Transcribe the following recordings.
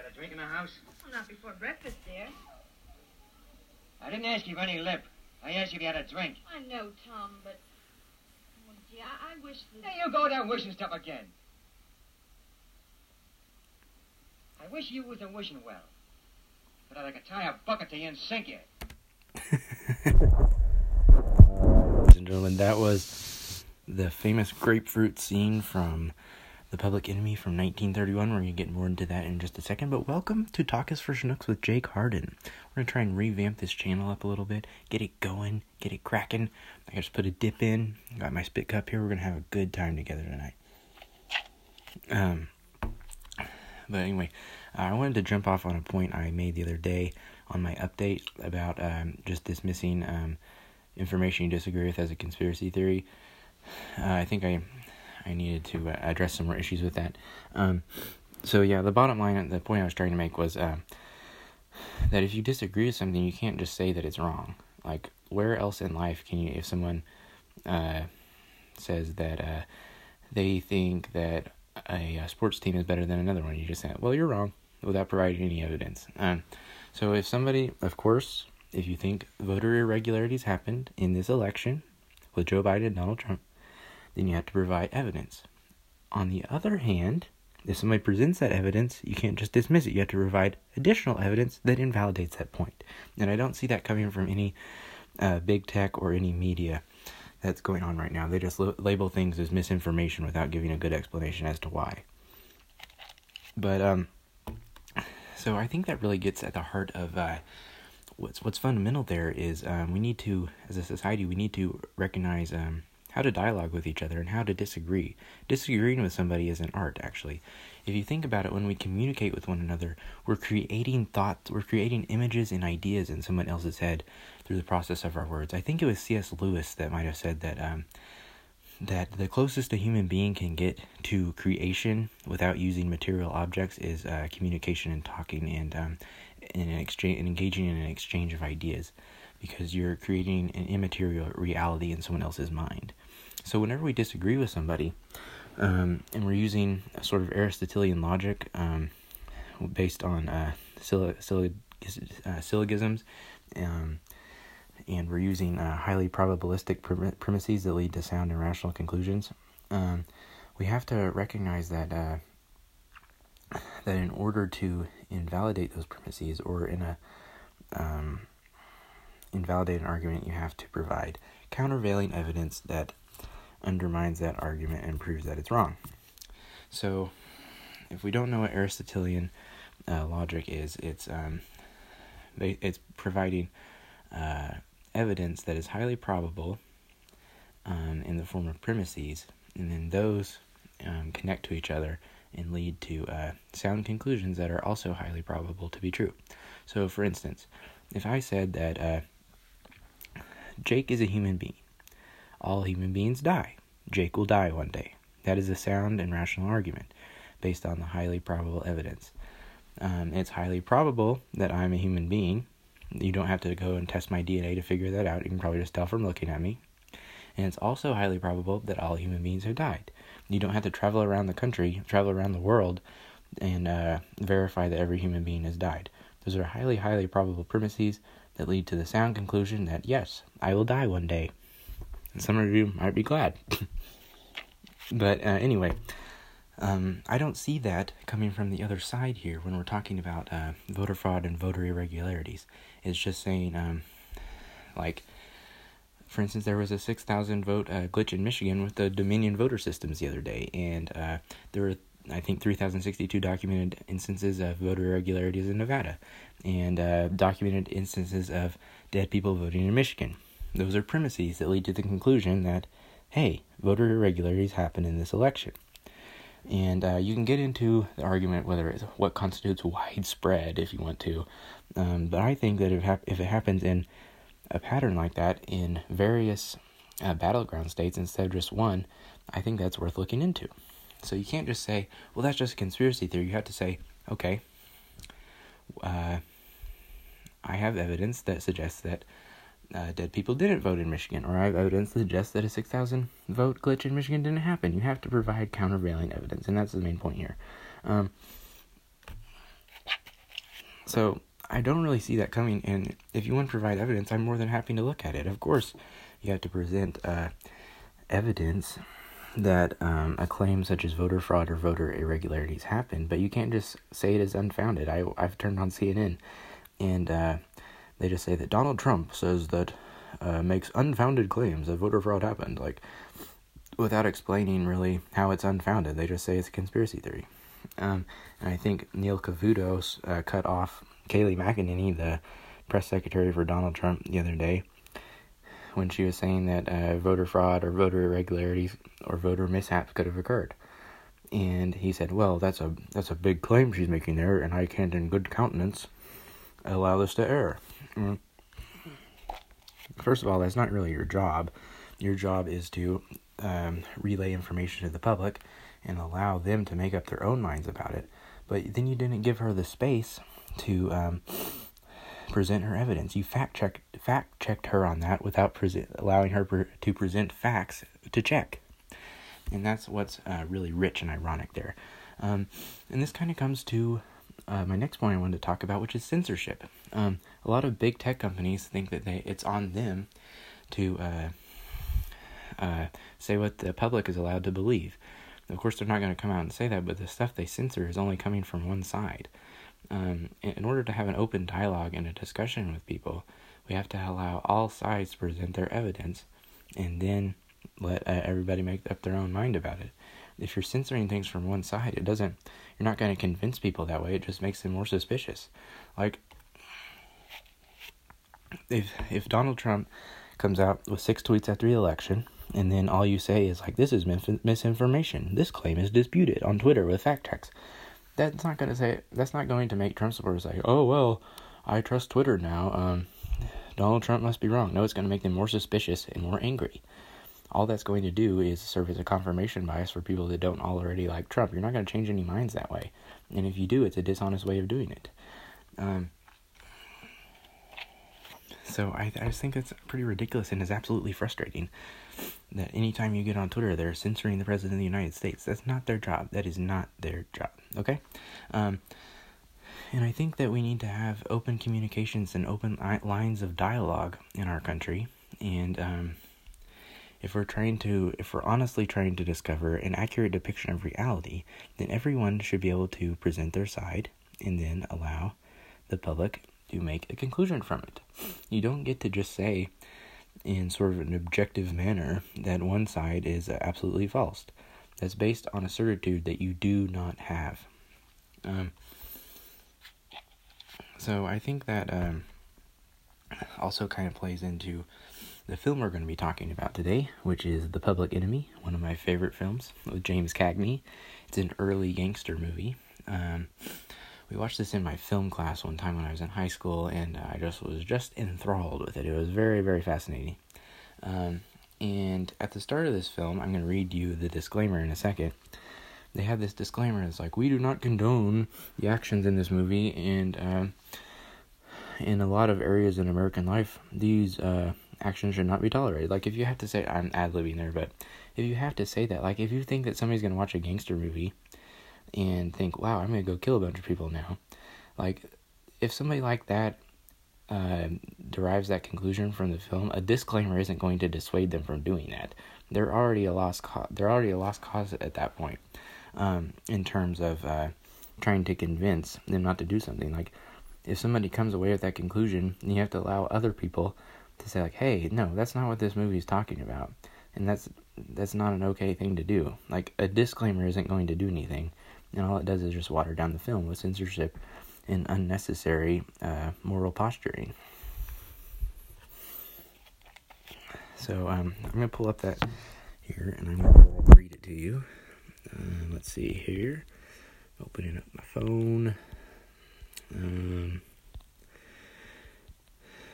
got a drink in the house? Well, not before breakfast, dear. I didn't ask you for any lip. I asked you if you had a drink. I know, Tom, but. Oh, well, gee, I, I wish that. Hey, you go down wishing stuff again. I wish you wasn't wishing well. But I could tie a bucket to you and sink you. Ladies and gentlemen, that was the famous grapefruit scene from The Public Enemy from 1931. We're going to get more into that in just a second. But welcome to Talk is for Chinooks with Jake Harden. We're going to try and revamp this channel up a little bit, get it going, get it cracking. I just put a dip in, got my spit cup here. We're going to have a good time together tonight. Um, but anyway, I wanted to jump off on a point I made the other day on my update about um, just dismissing um, information you disagree with as a conspiracy theory. Uh, I think I I needed to uh, address some more issues with that. Um, so yeah, the bottom line, the point I was trying to make was uh, that if you disagree with something, you can't just say that it's wrong. Like where else in life can you, if someone uh, says that uh, they think that a, a, sports team is better than another one, you just say, well, you're wrong, without providing any evidence. Um, so if somebody, of course, if you think voter irregularities happened in this election with Joe Biden and Donald Trump, then you have to provide evidence. On the other hand, if somebody presents that evidence, you can't just dismiss it. You have to provide additional evidence that invalidates that point. And I don't see that coming from any uh, big tech or any media that's going on right now. They just label things as misinformation without giving a good explanation as to why. But um, so I think that really gets at the heart of uh, what's what's fundamental. There is um, we need to, as a society, we need to recognize um, how to dialogue with each other and how to disagree. Disagreeing with somebody is an art, actually. If you think about it, when we communicate with one another, we're creating thoughts, we're creating images and ideas in someone else's head through the process of our words. I think it was C.S. Lewis that might have said that um, that the closest a human being can get to creation without using material objects is uh, communication and talking and um, and exchange and engaging in an exchange of ideas, because you're creating an immaterial reality in someone else's mind. So whenever we disagree with somebody, um, and we're using a sort of Aristotelian logic um, based on uh, syllog- uh, syllogisms, um, and we're using uh, highly probabilistic prim- premises that lead to sound and rational conclusions. Um, we have to recognize that uh, that in order to invalidate those premises, or in a um, invalidate an argument, you have to provide countervailing evidence that undermines that argument and proves that it's wrong. So, if we don't know what Aristotelian uh, logic is, it's um, it's providing uh, evidence that is highly probable um, in the form of premises, and then those um, connect to each other and lead to uh, sound conclusions that are also highly probable to be true. So, for instance, if I said that uh, Jake is a human being, all human beings die. Jake will die one day. That is a sound and rational argument based on the highly probable evidence. Um, it's highly probable that I'm a human being. You don't have to go and test my DNA to figure that out. You can probably just tell from looking at me. And it's also highly probable that all human beings have died. You don't have to travel around the country, travel around the world, and uh, verify that every human being has died. Those are highly, highly probable premises that lead to the sound conclusion that yes, I will die one day. And some of you might be glad. but uh, anyway, um, I don't see that coming from the other side here when we're talking about uh, voter fraud and voter irregularities. It's just saying, um, like, for instance, there was a 6,000 vote uh, glitch in Michigan with the Dominion voter systems the other day, and uh, there were, I think, 3,062 documented instances of voter irregularities in Nevada, and uh, documented instances of dead people voting in Michigan. Those are premises that lead to the conclusion that, hey, voter irregularities happen in this election. And uh, you can get into the argument whether it's what constitutes widespread if you want to. Um, but I think that if, hap- if it happens in a pattern like that in various uh, battleground states instead of just one, I think that's worth looking into. So you can't just say, well, that's just a conspiracy theory. You have to say, okay, uh, I have evidence that suggests that uh, dead people didn't vote in Michigan, or I have evidence that suggests that a 6,000 vote glitch in Michigan didn't happen. You have to provide countervailing evidence, and that's the main point here. Um, So I don't really see that coming. And if you want to provide evidence, I'm more than happy to look at it. Of course, you have to present uh, evidence that um, a claim such as voter fraud or voter irregularities happened, but you can't just say it is unfounded. I I've turned on CNN, and uh, they just say that Donald Trump says that uh, makes unfounded claims that voter fraud happened, like without explaining really how it's unfounded. They just say it's a conspiracy theory. Um, and I think Neil Cavuto uh, cut off Kayleigh McEnany, the press secretary for Donald Trump, the other day when she was saying that uh, voter fraud or voter irregularities or voter mishaps could have occurred. And he said, "Well, that's a that's a big claim she's making there, and I can't, in good countenance, allow this to air." Mm. First of all, that's not really your job. Your job is to um, relay information to the public and allow them to make up their own minds about it. But then you didn't give her the space to um, present her evidence. You fact checked fact checked her on that without allowing her to present facts to check, and that's what's uh, really rich and ironic there. Um, and this kind of comes to uh, my next point I wanted to talk about, which is censorship. Um, a lot of big tech companies think that they it's on them to uh, uh, say what the public is allowed to believe. Of course, they're not going to come out and say that, but the stuff they censor is only coming from one side um, in order to have an open dialogue and a discussion with people, we have to allow all sides to present their evidence and then let uh, everybody make up their own mind about it. If you're censoring things from one side, it doesn't, you're not going to convince people that way. It just makes them more suspicious. Like, if, if Donald Trump comes out with six tweets after the election, and then all you say is like, this is misinformation, this claim is disputed on Twitter with fact checks that's not going to say that's not going to make Trump supporters like, "Oh well, I trust Twitter now." Um, Donald Trump must be wrong. No, it's going to make them more suspicious and more angry. All that's going to do is serve as a confirmation bias for people that don't already like Trump. You're not going to change any minds that way, and if you do, it's a dishonest way of doing it. Um, so I, I just think that's pretty ridiculous and is absolutely frustrating that anytime you get on Twitter, they're censoring the president of the United States. That's not their job. That is not their job. Okay? Um, and I think that we need to have open communications and open lines of dialogue in our country. And um, if we're trying to, if we're honestly trying to discover an accurate depiction of reality, then everyone should be able to present their side and then allow the public to make a conclusion from it. You don't get to just say, in sort of an objective manner that one side is absolutely false. That's based on a certitude that you do not have. Um, so I think that um, also kind of plays into the film we're going to be talking about today, which is The Public Enemy, one of my favorite films with James Cagney. It's an early gangster movie. Um, we watched this in my film class one time when I was in high school, and I just was just enthralled with it. It was very, very fascinating. Um, and at the start of this film, I'm going to read you the disclaimer in a second. They have this disclaimer. It's like we do not condone the actions in this movie, and uh, in a lot of areas in American life, these uh, actions should not be tolerated. Like if you have to say, I'm ad libbing there, but if you have to say that, like if you think that somebody's to watch a gangster movie and think, wow, I'm to go kill a bunch of people now. Like, if somebody like that uh, derives that conclusion from the film, a disclaimer isn't going to dissuade them from doing that. They're already a lost cause. They're already a lost cause at that point, um, in terms of uh, trying to convince them not to do something. Like, if somebody comes away with that conclusion, you have to allow other people to say, like, "Hey, no, that's not what this movie is talking about," and that's that's not an okay thing to do. Like, a disclaimer isn't going to do anything and all it does is just water down the film with censorship and unnecessary uh, moral posturing. So um, I'm gonna pull up that here, and I'm gonna read it to you. Uh, let's see here. Opening up my phone. Um,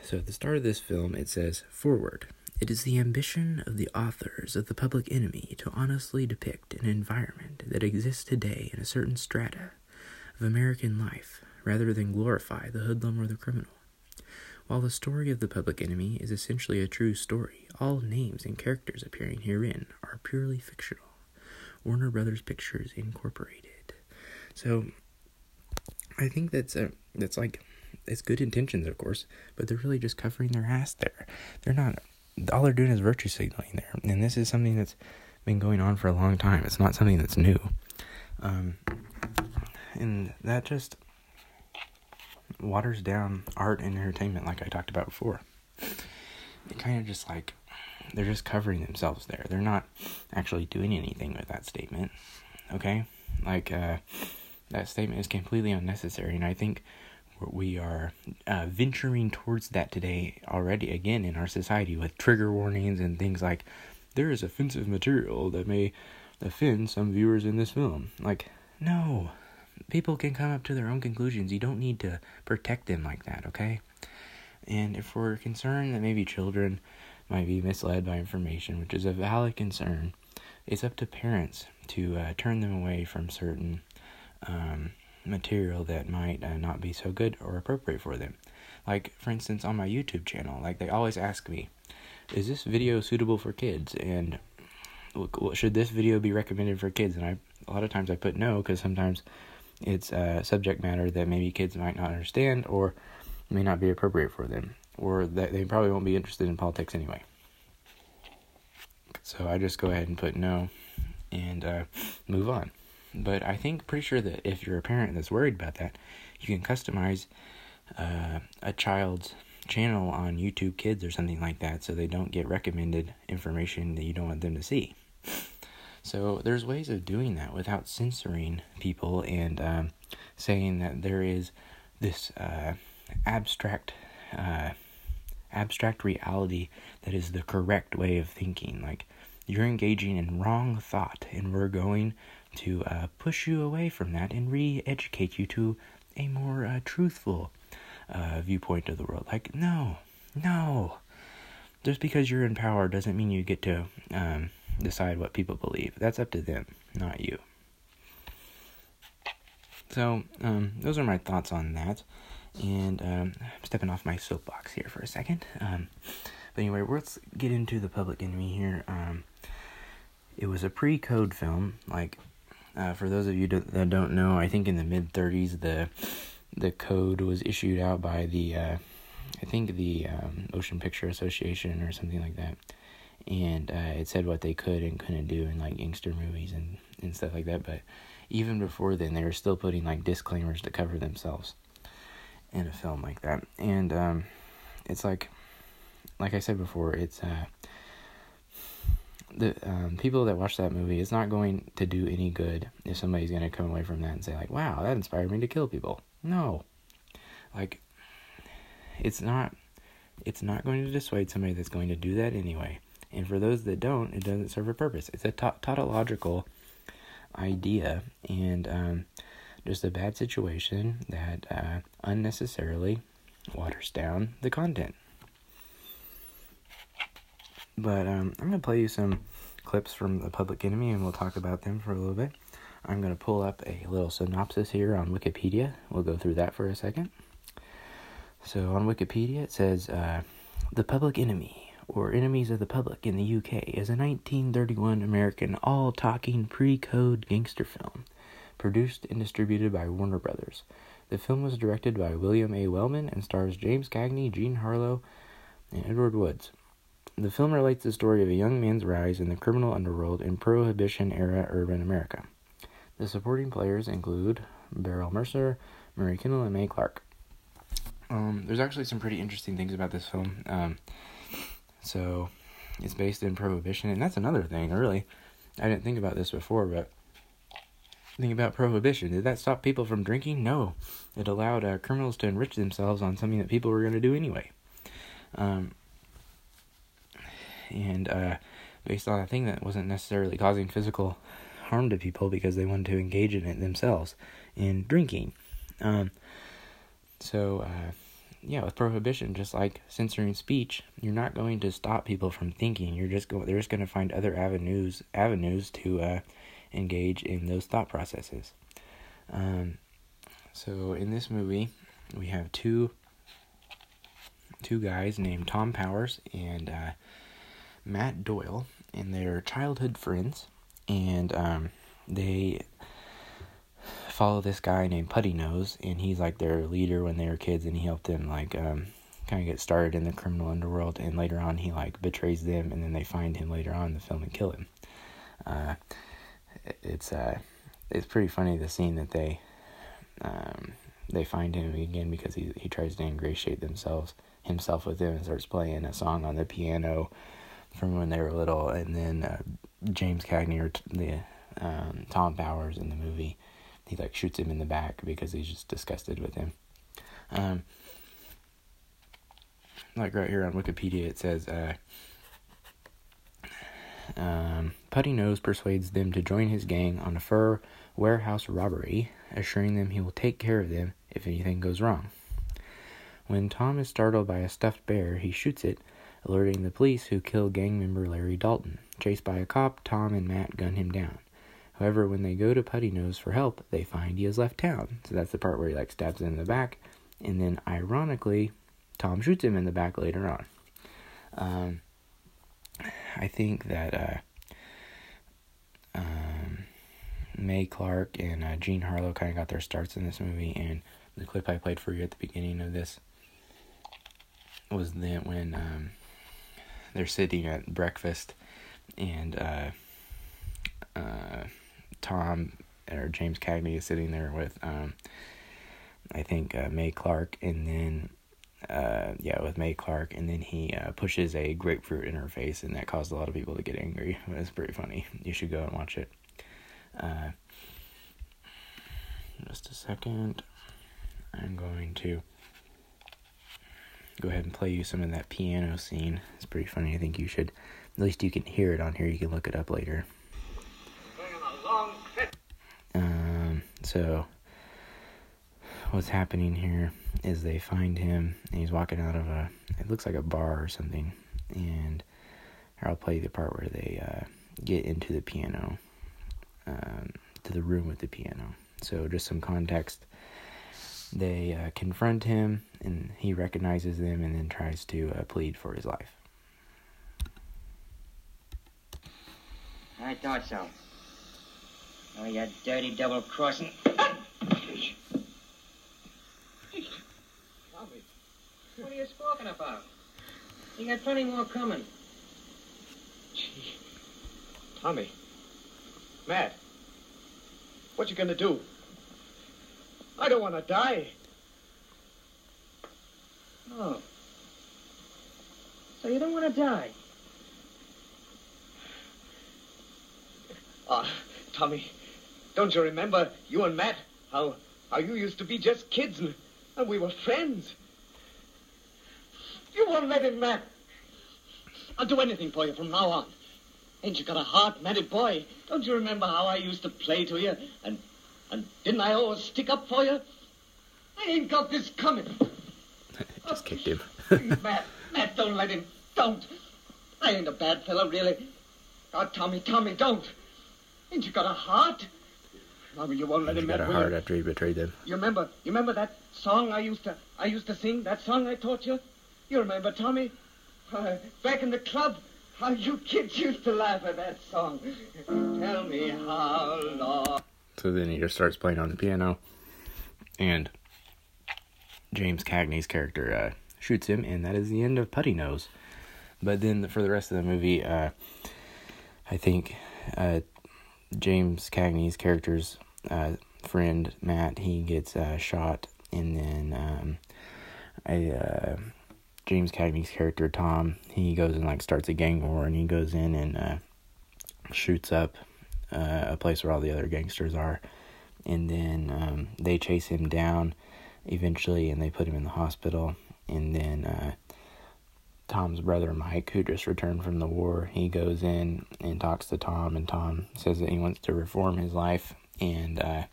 so at the start of this film, it says forward. It is the ambition of the authors of The Public Enemy to honestly depict an environment that exists today in a certain strata of American life, rather than glorify the hoodlum or the criminal. While the story of The Public Enemy is essentially a true story, all names and characters appearing herein are purely fictional. Warner Brothers Pictures Incorporated. So, I think that's a that's like it's good intentions, of course, but they're really just covering their ass there. They're not. All they're doing is virtue signaling there, and this is something that's been going on for a long time. It's not something that's new, um, and that just waters down art and entertainment, like I talked about before. It kind of just like they're just covering themselves there. They're not actually doing anything with that statement. Okay, like uh, that statement is completely unnecessary, and I think we are uh, venturing towards that today already again in our society with trigger warnings and things like there is offensive material that may offend some viewers in this film. Like, no. People can come up to their own conclusions. You don't need to protect them like that, okay? And if we're concerned that maybe children might be misled by information, which is a valid concern, it's up to parents to uh, turn them away from certain um, material that might uh, not be so good or appropriate for them. Like, for instance, on my YouTube channel, like they always ask me, is this video suitable for kids? And should this video be recommended for kids? And I, a lot of times I put no because sometimes it's a subject matter that maybe kids might not understand or may not be appropriate for them, or that they probably won't be interested in politics anyway. So I just go ahead and put no and uh, move on. But I think pretty sure that if you're a parent that's worried about that, you can customize uh, a child's channel on YouTube Kids or something like that so they don't get recommended information that you don't want them to see. So there's ways of doing that without censoring people and um, saying that there is this uh, abstract uh, abstract reality that is the correct way of thinking. Like you're engaging in wrong thought, and we're going to uh, push you away from that and re-educate you to a more uh, truthful uh, viewpoint of the world. Like, no, no. Just because you're in power doesn't mean you get to um, decide what people believe. That's up to them, not you. So, um, those are my thoughts on that. And um, I'm stepping off my soapbox here for a second. Um, but anyway, let's get into the public enemy here. Um, it was a pre code film. Like, uh, for those of you that don't know, I think in the mid 30s, the the code was issued out by the uh, I think the um, Motion Picture Association or something like that, and uh, it said what they could and couldn't do in like gangster movies and and stuff like that. But even before then, they were still putting like disclaimers to cover themselves in a film like that, and um, it's like like I said before, it's uh, the um, people that watch that movie, it's not going to do any good if somebody's going to come away from that and say like, "Wow, that inspired me to kill people." No. Like it's not it's not going to dissuade somebody that's going to do that anyway. And for those that don't, it doesn't serve a purpose. It's a ta- tautological idea and um, just a bad situation that uh, unnecessarily waters down the content. But um, I'm to play you some clips from the Public Enemy and we'll talk about them for a little bit. I'm to pull up a little synopsis here on Wikipedia. We'll go through that for a second. So on Wikipedia, it says uh, The Public Enemy, or Enemies of the Public in the UK, is a 1931 American all talking pre code gangster film produced and distributed by Warner Brothers. The film was directed by William A. Wellman and stars James Cagney, Jean Harlow, and Edward Woods. The film relates the story of a young man's rise in the criminal underworld in Prohibition era urban America. The supporting players include Beryl Mercer, Murray Kinnell, and Mae Clarke. Um, there's actually some pretty interesting things about this film. Um, so, it's based in Prohibition, and that's another thing, really. I didn't think about this before, but think about Prohibition. Did that stop people from drinking? No. It allowed uh, criminals to enrich themselves on something that people were going to do anyway. Um, and uh, based on a thing that wasn't necessarily causing physical harm to people because they wanted to engage in it themselves in drinking. Um, so, uh, yeah, with prohibition, just like censoring speech, you're not going to stop people from thinking. You're just going, they're just going to find other avenues avenues to uh, engage in those thought processes. Um, so in this movie, we have two two guys named Tom Powers and uh, Matt Doyle, and they're childhood friends and um, they follow this guy named Putty Nose, and he's like their leader when they were kids, and he helped them like um, kind of get started in the criminal underworld. And later on, he like betrays them, and then they find him later on in the film and kill him. Uh, it's uh, it's pretty funny the scene that they um, they find him again because he he tries to ingratiate themselves himself with them and starts playing a song on the piano from when they were little, and then uh, James Cagney or the um, Tom Powers in the movie, he like shoots him in the back because he's just disgusted with him. Um, like right here on Wikipedia, it says, uh, um, Putty Nose persuades them to join his gang on a fur warehouse robbery, assuring them he will take care of them if anything goes wrong. When Tom is startled by a stuffed bear, he shoots it, alerting the police who kill gang member Larry Dalton. Chased by a cop, Tom and Matt gun him down. However, when they go to Putty Nose for help, they find he has left town. So that's the part where he like stabs him in the back, and then ironically, Tom shoots him in the back later on. Um, I think that uh, um, Mae Clarke and uh, Jean Harlow kind of got their starts in this movie, and the clip I played for you at the beginning of this was then when um, they're sitting at breakfast, and uh, uh, Tom or James Cagney is sitting there with um, I think uh, Mae Clarke, and then uh, yeah, with Mae Clarke, and then he uh, pushes a grapefruit in her face, and that caused a lot of people to get angry. It's pretty funny. You should go and watch it. Uh, just a second. I'm going to go ahead and play you some of that piano scene. It's pretty funny. I think you should, at least you can hear it on here. You can look it up later. Um, so what's happening here is they find him and he's walking out of a it looks like a bar or something and I'll play the part where they uh, get into the piano um, to the room with the piano so just some context they uh, confront him and he recognizes them and then tries to uh, plead for his life I thought so. Oh, you dirty double crossing. Tommy, what are you squawking about? You got plenty more coming. Gee. Tommy. Matt. What you gonna do? I don't wanna die. Oh. So you don't want to die? Ah, Tommy, don't you remember you and Matt? How how you used to be just kids and, and we were friends. You won't let him, Matt. I'll do anything for you from now on. Ain't you got a heart, Matty boy? Don't you remember how I used to play to you? And and didn't I always stick up for you? I ain't got this coming. just kicked him Matt, Matt, don't let him. Don't. I ain't a bad fellow, really. Oh, Tommy, Tommy, don't. Ain't you got a heart? Tommy, you won't let him. got Matt, a heart you? after he betrayed them You remember? You remember that song I used to I used to sing? That song I taught you? You remember, Tommy? Uh, back in the club, how you kids used to laugh at that song. Tell me how long. So then he just starts playing on the piano, and James Cagney's character uh, shoots him, and that is the end of Putty Nose. But then for the rest of the movie, uh, I think uh, James Cagney's character's uh, friend Matt he gets uh, shot, and then um, I, uh, James Cagney's character Tom he goes and like starts a gang war, and he goes in and shoots up uh, a place where all the other gangsters are, and then um, they chase him down eventually, and they put him in the hospital, and then uh, Tom's brother Mike, who just returned from the war, he goes in and talks to Tom, and Tom says that he wants to reform his life and uh,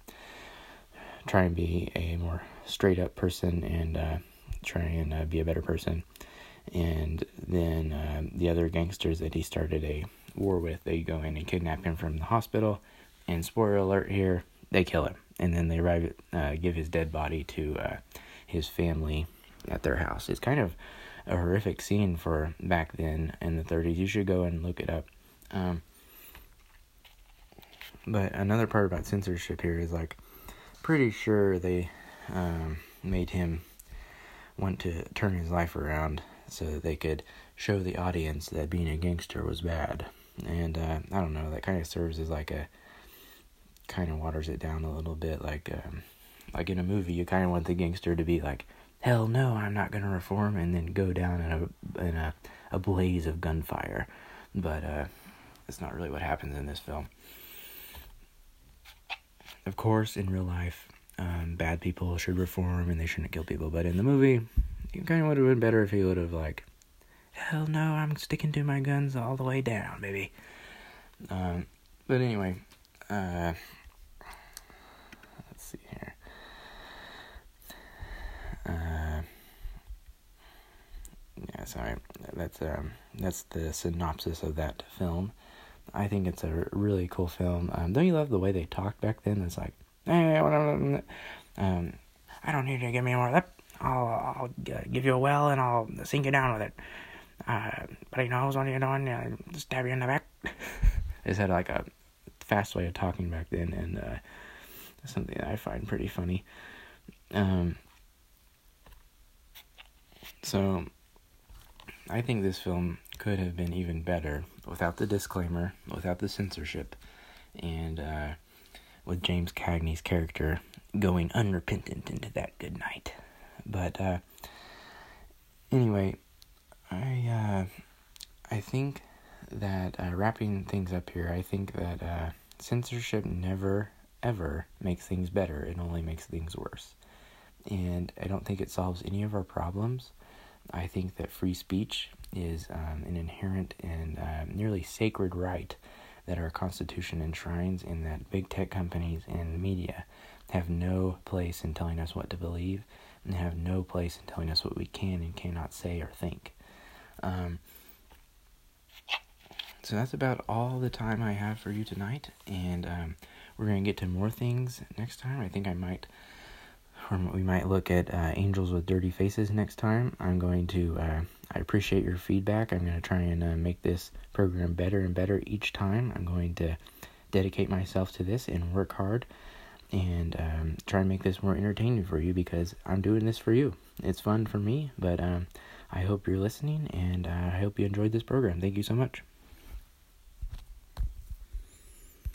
try and be a more straight up person and uh, try and uh, be a better person. And then uh, the other gangsters that he started a war with, they go in and kidnap him from the hospital. And spoiler alert here, they kill him. And then they arrive, uh, give his dead body to uh, his family at their house. It's kind of a horrific scene for back then in the 30s. You should go and look it up. Um, but another part about censorship here is like pretty sure they um, made him want to turn his life around so that they could show the audience that being a gangster was bad. And uh, I don't know, that kind of serves as like a kind of waters it down a little bit. Like, um, like in a movie, you kind of want the gangster to be like, "Hell no, I'm not gonna reform," and then go down in a in a, a blaze of gunfire. But uh, that's not really what happens in this film. Of course, in real life, um, bad people should reform and they shouldn't kill people. But in the movie, it kind of would have been better if he would have like, "Hell no, I'm sticking to my guns all the way down, baby." Um, but anyway, uh, let's see here. Uh, yeah, sorry. That's um, that's the synopsis of that film. I think it's a really cool film. Um, don't you love the way they talked back then? It's like, hey, um, I don't need you to give me more that. I'll, I'll give you a well and I'll sink you down with it. Uh, he knows what you're doing. Uh, stab you in the back. they had like a fast way of talking back then, and uh, something I find pretty funny. Um, so I think this film could have been even better without the disclaimer, without the censorship, and uh, with James Cagney's character going unrepentant into that good night. But uh, anyway, I uh, I think that uh, wrapping things up here, I think that uh, censorship never ever makes things better. It only makes things worse. And I don't think it solves any of our problems. I think that free speech is um, an inherent and uh, nearly sacred right that our Constitution enshrines, and that big tech companies and media have no place in telling us what to believe, and have no place in telling us what we can and cannot say or think. Um, so that's about all the time I have for you tonight, and um, we're to get to more things next time. I think I might or we might look at uh, Angels with Dirty Faces next time. I'm going to, uh, I appreciate your feedback. I'm to try and uh, make this program better and better each time. I'm going to dedicate myself to this and work hard and um, try and make this more entertaining for you because I'm doing this for you. It's fun for me, but um, I hope you're listening and I hope you enjoyed this program. Thank you so much.